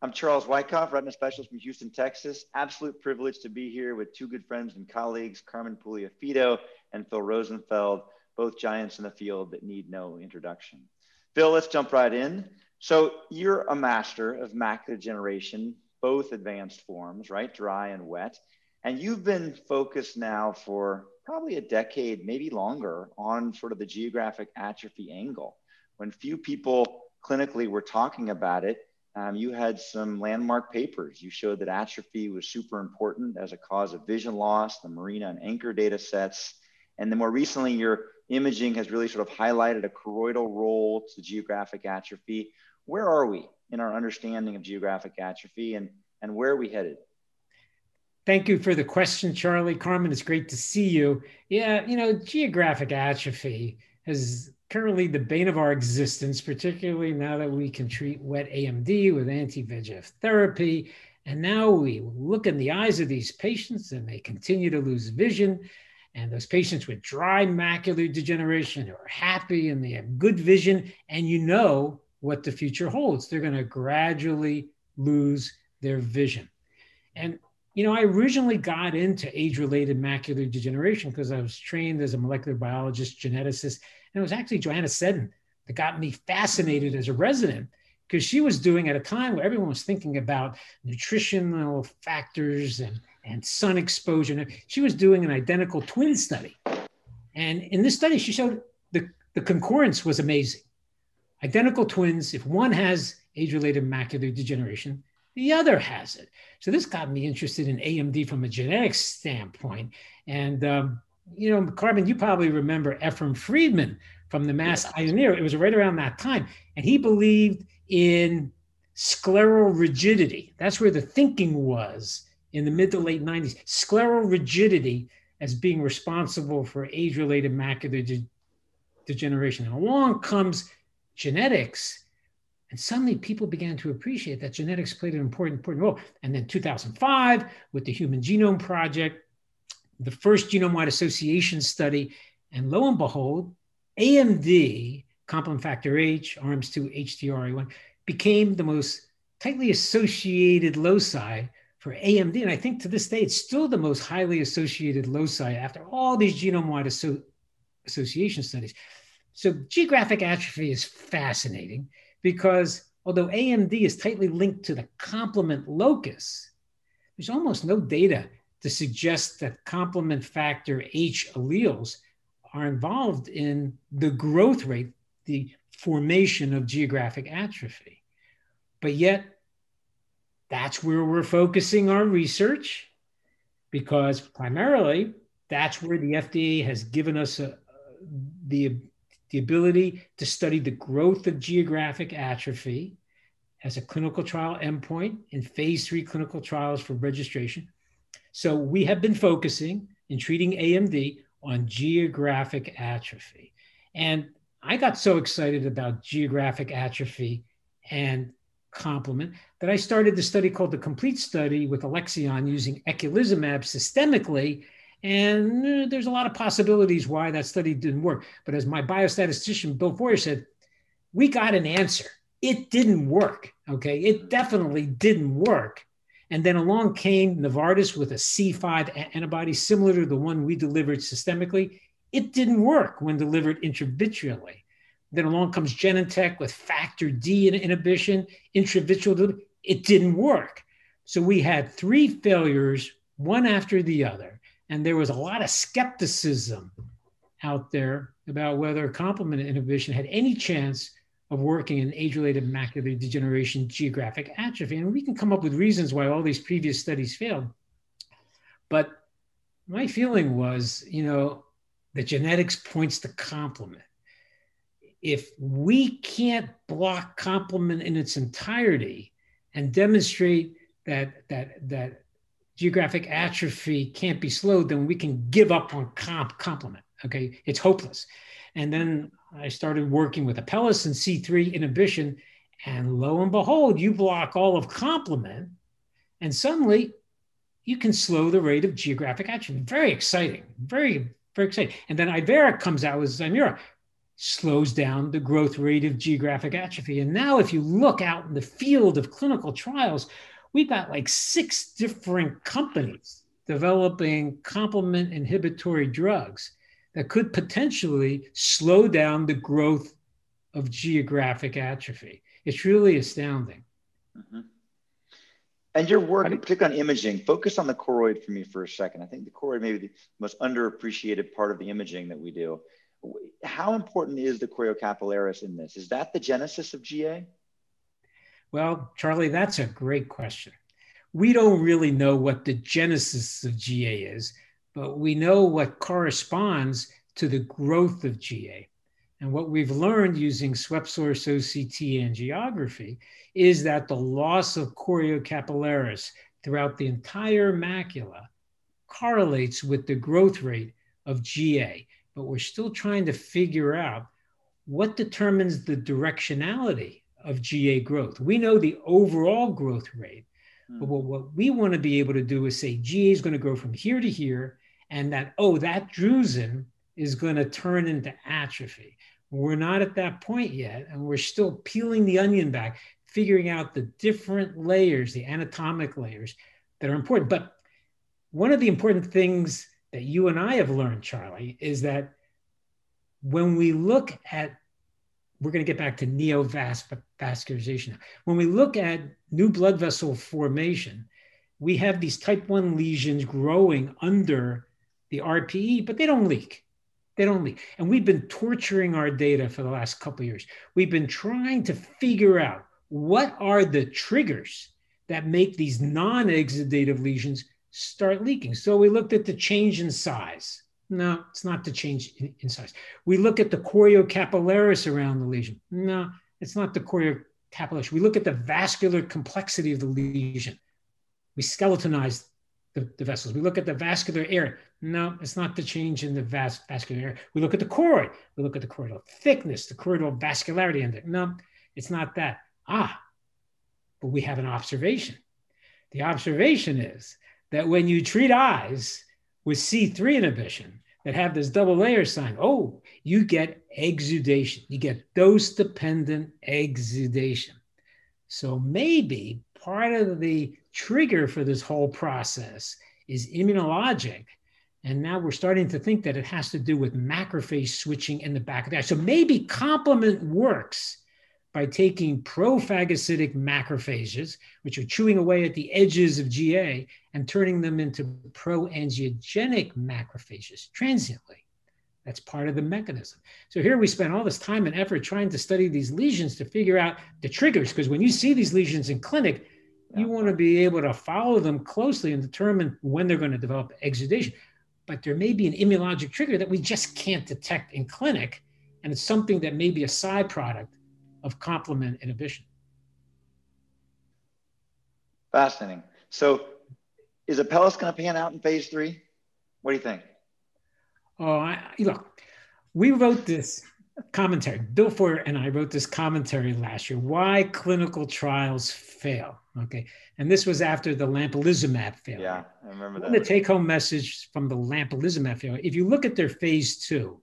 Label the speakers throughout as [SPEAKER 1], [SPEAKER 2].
[SPEAKER 1] I'm Charles Wykoff, retina specialist from Houston, Texas. Absolute privilege to be here with two good friends and colleagues, Carmen Puliafito and Phil Rosenfeld, both giants in the field that need no introduction. Phil, let's jump right in. So you're a master of macular degeneration, both advanced forms, right? Dry and wet. And you've been focused now for probably a decade, maybe longer, on sort of the geographic atrophy angle. When few people clinically were talking about it, um, you had some landmark papers. You showed that atrophy was super important as a cause of vision loss, the Marina and Anchor data sets. And then more recently, your imaging has really sort of highlighted a choroidal role to geographic atrophy. Where are we in our understanding of geographic atrophy and, and where are we headed?
[SPEAKER 2] Thank you for the question, Charlie. Carmen, it's great to see you. Yeah, you know, geographic atrophy has currently the bane of our existence, particularly now that we can treat wet AMD with anti VEGF therapy. And now we look in the eyes of these patients and they continue to lose vision. And those patients with dry macular degeneration are happy and they have good vision. And you know what the future holds. They're going to gradually lose their vision. And you know, I originally got into age related macular degeneration because I was trained as a molecular biologist, geneticist, and it was actually Johanna Seddon that got me fascinated as a resident because she was doing at a time where everyone was thinking about nutritional factors and, and sun exposure. She was doing an identical twin study. And in this study, she showed the, the concurrence was amazing. Identical twins, if one has age related macular degeneration, the other has it. So this got me interested in AMD from a genetic standpoint. And um, you know, Carmen, you probably remember Ephraim Friedman from the Mass Ear. It was right around that time. And he believed in scleral rigidity. That's where the thinking was in the mid to late 90s. Scleral rigidity as being responsible for age related macular de- degeneration. And along comes genetics. And suddenly people began to appreciate that genetics played an important, important role. And then 2005, with the Human Genome Project, the first genome wide association study. And lo and behold, AMD, complement factor H, ARMS2, HTRA1, became the most tightly associated loci for AMD. And I think to this day, it's still the most highly associated loci after all these genome wide asso- association studies. So, geographic atrophy is fascinating because although AMD is tightly linked to the complement locus, there's almost no data to suggest that complement factor H alleles are involved in the growth rate, the formation of geographic atrophy. But yet, that's where we're focusing our research because primarily that's where the FDA has given us a, the, the ability to study the growth of geographic atrophy as a clinical trial endpoint in phase three clinical trials for registration. So we have been focusing in treating AMD on geographic atrophy. And I got so excited about geographic atrophy and complement that I started the study called the Complete Study with Alexion using eculizumab systemically. And uh, there's a lot of possibilities why that study didn't work. But as my biostatistician, Bill Feuer, said, we got an answer. It didn't work. Okay. It definitely didn't work. And then along came Novartis with a C5 antibody similar to the one we delivered systemically. It didn't work when delivered intravitreally. Then along comes Genentech with factor D inhibition, intravitreal. It didn't work. So we had three failures, one after the other. And there was a lot of skepticism out there about whether complement inhibition had any chance of working in age-related macular degeneration, geographic atrophy. And we can come up with reasons why all these previous studies failed. But my feeling was, you know, the genetics points to complement. If we can't block complement in its entirety and demonstrate that that that geographic atrophy can't be slowed, then we can give up on comp complement. Okay, it's hopeless. And then I started working with Apellis and C3 inhibition. And lo and behold, you block all of complement, and suddenly you can slow the rate of geographic atrophy. Very exciting, very, very exciting. And then Iveric comes out with Zimura. slows down the growth rate of geographic atrophy. And now, if you look out in the field of clinical trials, we've got like six different companies developing complement inhibitory drugs that could potentially slow down the growth of geographic atrophy. It's really astounding. Mm-hmm.
[SPEAKER 1] And your work, particularly on imaging, focus on the choroid for me for a second. I think the choroid may be the most underappreciated part of the imaging that we do. How important is the choriocapillaris in this? Is that the genesis of GA?
[SPEAKER 2] Well, Charlie, that's a great question. We don't really know what the genesis of GA is, but we know what corresponds to the growth of GA. And what we've learned using swept source OCT angiography is that the loss of choriocapillaris throughout the entire macula correlates with the growth rate of GA but we're still trying to figure out what determines the directionality of GA growth. We know the overall growth rate, but hmm. what, what we want to be able to do is say GA is going to grow from here to here, and that, oh, that drusen is going to turn into atrophy. We're not at that point yet, and we're still peeling the onion back, figuring out the different layers, the anatomic layers that are important. But one of the important things that you and I have learned, Charlie, is that when we look at, we're going to get back to neovascularization. When we look at new blood vessel formation, we have these type 1 lesions growing under the RPE, but they don't leak. They don't leak. And we've been torturing our data for the last couple years. We've been trying to figure out what are the triggers that make these non-exudative lesions start leaking. So we looked at the change in size. No, it's not the change in, in size. We look at the choriocapillaris around the lesion. No, it's not the choriocapillaris. We look at the vascular complexity of the lesion. We skeletonize the, the, vessels. We look at the vascular area. No, it's not the change in the vas- vascular area. We look at the choroid. We look at the choroidal thickness, the choroidal vascularity index. No, it's not that. Ah, but we have an observation. The observation is that when you treat eyes with C3 inhibition that have this double layer sign, oh, you get exudation. You get dose dependent exudation. So maybe part of the trigger for this whole process is immunologic. And now we're starting to think that it has to do with macrophage switching in the back of the eye. So maybe complement works by taking prophagocytic macrophages, which are chewing away at the edges of GA, and turning them into proangiogenic macrophages transiently. That's part of the mechanism. So here we spend all this time and effort trying to study these lesions to figure out the triggers, because when you see these lesions in clinic, you want to be able to follow them closely and determine when they're going to develop exudation. But there may be an immunologic trigger that we just can't detect in clinic, and it's something that may be a side product of complement inhibition.
[SPEAKER 1] Fascinating. So, is Apellis going to pan out in phase three? What do you think?
[SPEAKER 2] Oh, I, look, we wrote this commentary. Bill Feuer and I wrote this commentary last year. Why clinical trials fail? Okay, and this was after the lampalizumab failure.
[SPEAKER 1] Yeah, I remember that.
[SPEAKER 2] The take-home message from the lampalizumab failure. If you look at their phase two,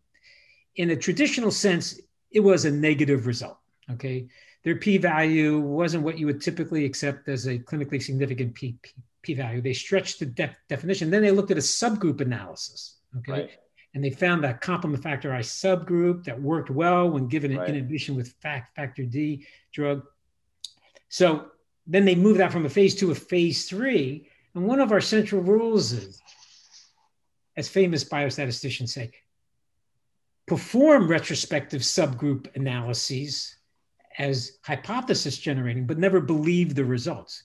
[SPEAKER 2] in a traditional sense, it was a negative result. Okay, their p-value wasn't what you would typically accept as a clinically significant p, p, p-value. They stretched the def- definition. Then they looked at a subgroup analysis. Okay. Right. And they found that complement factor I subgroup that worked well when given an right. inhibition with factor D drug. So then they moved that from a phase two to a phase three. And one of our central rules is, as famous biostatisticians say, perform retrospective subgroup analyses as hypothesis generating, but never believe the results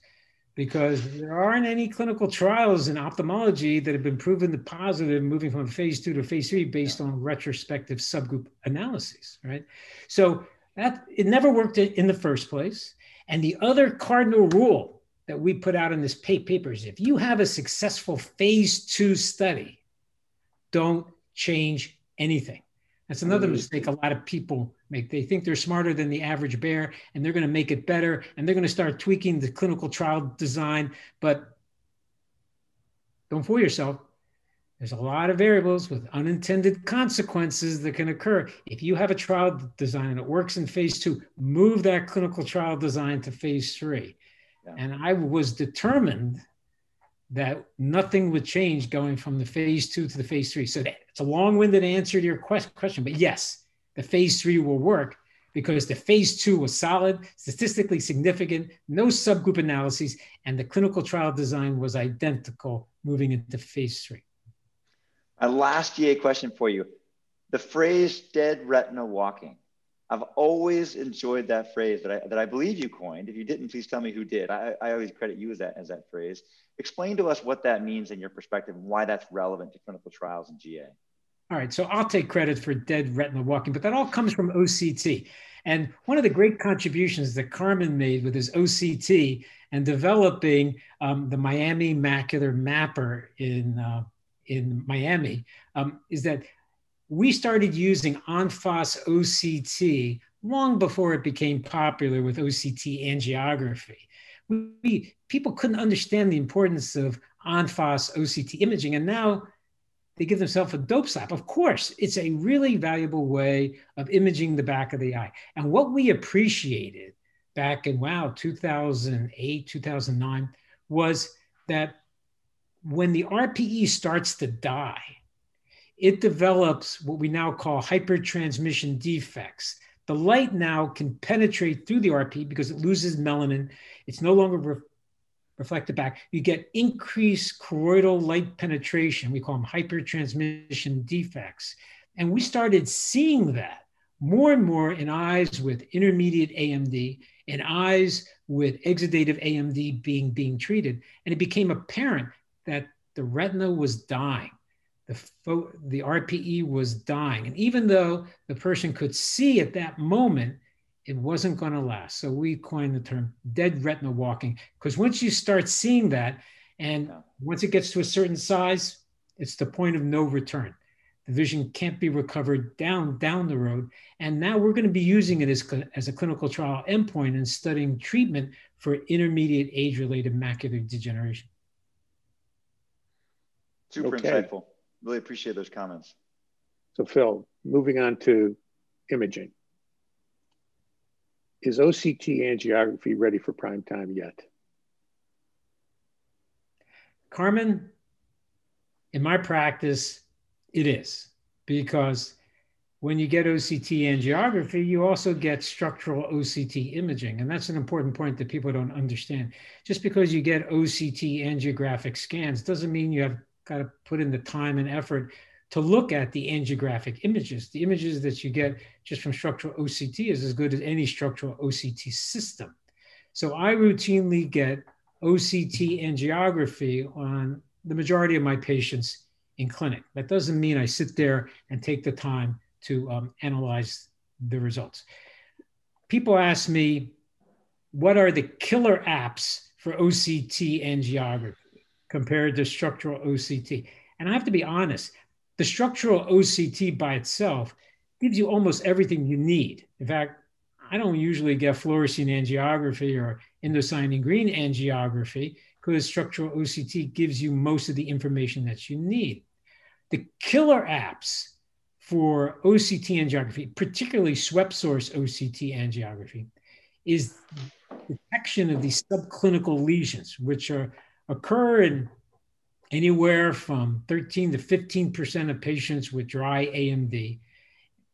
[SPEAKER 2] because there aren't any clinical trials in ophthalmology that have been proven to positive moving from phase two to phase three based on retrospective subgroup analyses, right? So that it never worked in the first place. And the other cardinal rule that we put out in this paper is if you have a successful phase two study, don't change anything. That's another mm. mistake a lot of people make. They think they're smarter than the average bear and they're going to make it better and they're going to start tweaking the clinical trial design. But don't fool yourself. there's a lot of variables with unintended consequences that can occur. If you have a trial design and it works in phase two, move that clinical trial design to phase three. Yeah. And I was determined that nothing would change going from the phase two to the phase three. So it's a long winded answer to your question, but yes, the phase three will work because the phase two was solid, statistically significant, no subgroup analyses, and the clinical trial design was identical moving into phase three.
[SPEAKER 1] A last GA question for you. The phrase dead retina walking. I've always enjoyed that phrase that I, that I believe you coined. If you didn't, please tell me who did. I, I always credit you as that, as that phrase. Explain to us what that means in your perspective and why that's relevant to clinical trials in GA.
[SPEAKER 2] All right, so I'll take credit for dead retina walking, but that all comes from OCT. And one of the great contributions that Carmen made with his OCT and developing um, the Miami Macular Mapper in uh, in Miami um, is that we started using en face OCT long before it became popular with OCT angiography. We, people couldn't understand the importance of en face OCT imaging, and now they give themselves a dope slap. Of course, it's a really valuable way of imaging the back of the eye. And what we appreciated back in, wow, 2008, 2009, was that when the RPE starts to die, it develops what we now call hypertransmission defects. The light now can penetrate through the RPE because it loses melanin. It's no longer re- reflected back. You get increased choroidal light penetration. We call them hypertransmission defects. And we started seeing that more and more in eyes with intermediate AMD, in eyes with exudative AMD being, being treated. And it became apparent that the retina was dying. The, fo- the RPE was dying. And even though the person could see at that moment, it wasn't going to last. So we coined the term dead retina walking because once you start seeing that, and once it gets to a certain size, it's the point of no return. The vision can't be recovered down down the road. And now we're going to be using it as, as a clinical trial endpoint and studying treatment for intermediate age-related macular degeneration.
[SPEAKER 1] Super okay. insightful. Really appreciate those comments.
[SPEAKER 3] So, Phil, moving on to imaging. Is OCT angiography ready for prime time yet?
[SPEAKER 2] Carmen, in my practice, it is because when you get OCT angiography, you also get structural OCT imaging. And that's an important point that people don't understand. Just because you get OCT angiographic scans doesn't mean you have got to put in the time and effort to look at the angiographic images. The images that you get just from structural OCT is as good as any structural OCT system. So I routinely get OCT angiography on the majority of my patients in clinic. That doesn't mean I sit there and take the time to um, analyze the results. People ask me, what are the killer apps for OCT angiography compared to structural OCT? And I have to be honest, the structural OCT by itself gives you almost everything you need. In fact, I don't usually get fluorescein angiography or indocyanine green angiography because structural OCT gives you most of the information that you need. The killer apps for OCT angiography, particularly swept source OCT angiography, is detection of these subclinical lesions, which are, occur in anywhere from 13 to 15% of patients with dry AMD,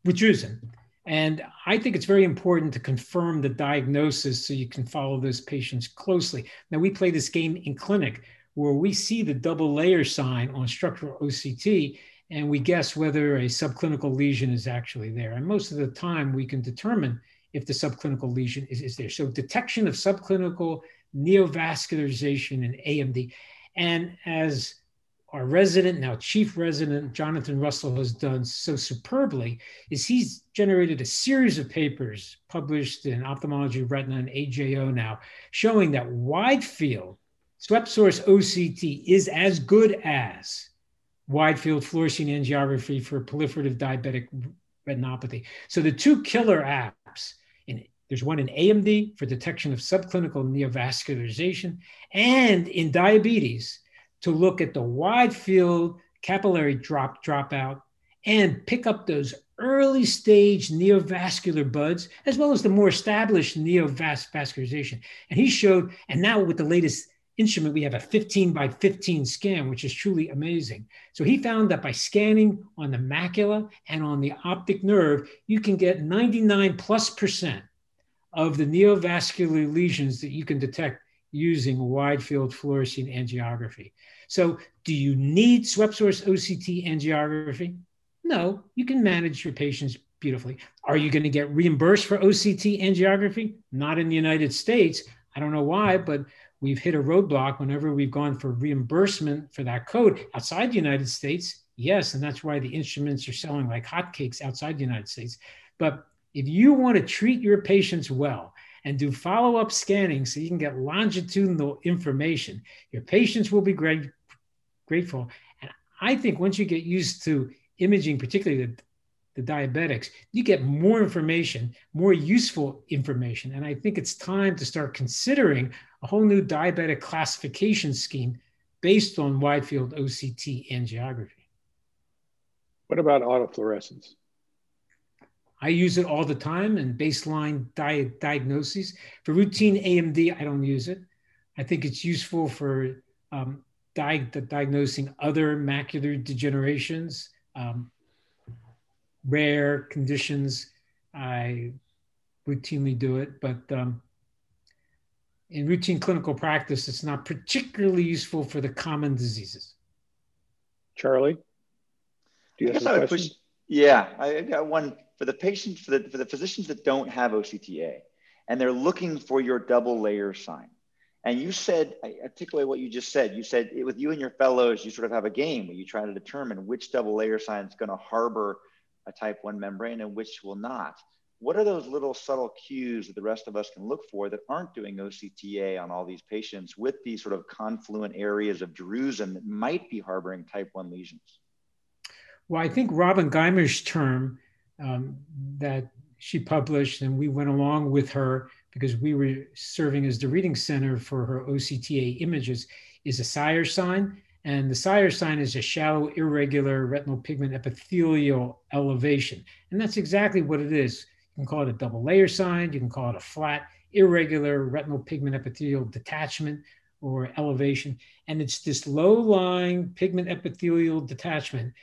[SPEAKER 2] which isn't. And I think it's very important to confirm the diagnosis so you can follow those patients closely. Now, we play this game in clinic where we see the double layer sign on structural OCT and we guess whether a subclinical lesion is actually there. And most of the time, we can determine if the subclinical lesion is, is there. So, detection of subclinical neovascularization in AMD. And as our resident, now chief resident, Jonathan Russell, has done so superbly, is he's generated a series of papers published in Ophthalmology, Retina, and AJO now, showing that wide field swept source OCT is as good as wide field fluorescein angiography for proliferative diabetic retinopathy. So the two killer apps there's one in AMD for detection of subclinical neovascularization and in diabetes to look at the wide field capillary drop dropout, and pick up those early stage neovascular buds, as well as the more established neovascularization. And he showed, and now with the latest instrument, we have a 15 by 15 scan, which is truly amazing. So he found that by scanning on the macula and on the optic nerve, you can get 99 plus percent of the neovascular lesions that you can detect using wide field fluorescein angiography. So, do you need swept source OCT angiography? No, you can manage your patients beautifully. Are you going to get reimbursed for OCT angiography? Not in the United States. I don't know why, but we've hit a roadblock whenever we've gone for reimbursement for that code outside the United States. Yes, and that's why the instruments are selling like hotcakes outside the United States. But if you want to treat your patients well and do follow up scanning so you can get longitudinal information, your patients will be great, grateful. And I think once you get used to imaging, particularly the, the diabetics, you get more information, more useful information. And I think it's time to start considering a whole new diabetic classification scheme based on wide field OCT angiography.
[SPEAKER 3] What about autofluorescence?
[SPEAKER 2] I use it all the time in baseline di- diagnoses. For routine AMD, I don't use it. I think it's useful for um, di- diagnosing other macular degenerations, um, rare conditions. I routinely do it, but um, in routine clinical practice, it's not particularly useful for the common diseases.
[SPEAKER 3] Charlie,
[SPEAKER 1] do you have some questions? Push, yeah, I got one for the patients, for the, for the physicians that don't have OCTA, and they're looking for your double layer sign. And you said, I articulate what you just said. You said it, with you and your fellows, you sort of have a game where you try to determine which double layer sign is going to harbor a type 1 membrane and which will not what are those little subtle cues that the rest of us can look for that aren't doing OCTA on all these patients with these sort of confluent areas of drusen that might be harboring type 1 lesions?
[SPEAKER 2] Well, I think Robyn Guymer's term um, that she published, and we went along with her because we were serving as the reading center for her OCTA images, is a Sire sign. And the Sire sign is a shallow, irregular retinal pigment epithelial elevation. And that's exactly what it is you can call it a double layer sign. You can call it a flat, irregular retinal pigment epithelial detachment or elevation. And it's this low lying pigment epithelial detachment.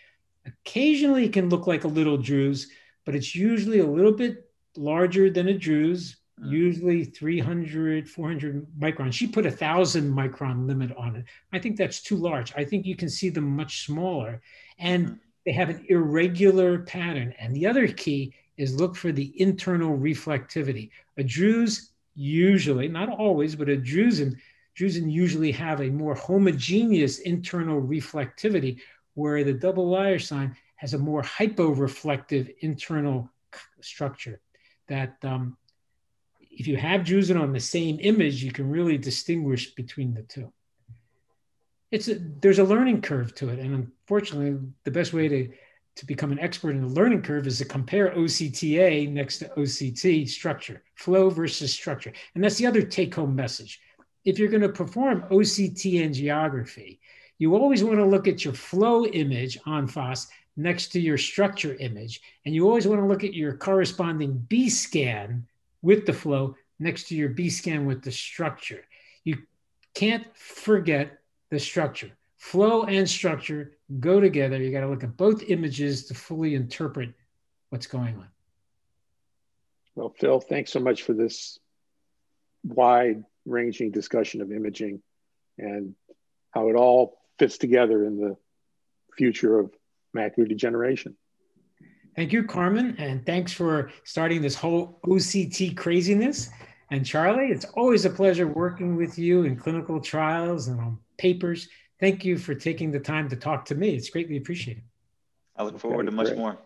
[SPEAKER 2] Occasionally, it can look like a little druse, but it's usually a little bit larger than a druse, mm. usually 300, 400 microns. She put a thousand micron limit on it. I think that's too large. I think you can see them much smaller. And mm. they have an irregular pattern. And the other key is look for the internal reflectivity. A druse usually, not always, but a drusen, drusen usually have a more homogeneous internal reflectivity, where the double layer sign has a more hyporeflective internal structure. That um, if you have drusen on the same image, you can really distinguish between the two. It's a, there's a learning curve to it, and unfortunately, the best way to to become an expert in the learning curve is to compare OCTA next to OCT structure, flow versus structure. And that's the other take home message. If you're going to perform OCT angiography, you always want to look at your flow image on face next to your structure image. And you always want to look at your corresponding B scan with the flow next to your B scan with the structure. You can't forget the structure. Flow and structure go together. You got to look at both images to fully interpret what's going on.
[SPEAKER 3] Well, Phil, thanks so much for this wide ranging discussion of imaging and how it all fits together in the future of macular degeneration.
[SPEAKER 2] Thank you, Carmen, and thanks for starting this whole OCT craziness. And Charlie, it's always a pleasure working with you in clinical trials and on papers thank you for taking the time to talk to me. It's greatly appreciated.
[SPEAKER 1] I look forward to much great. more.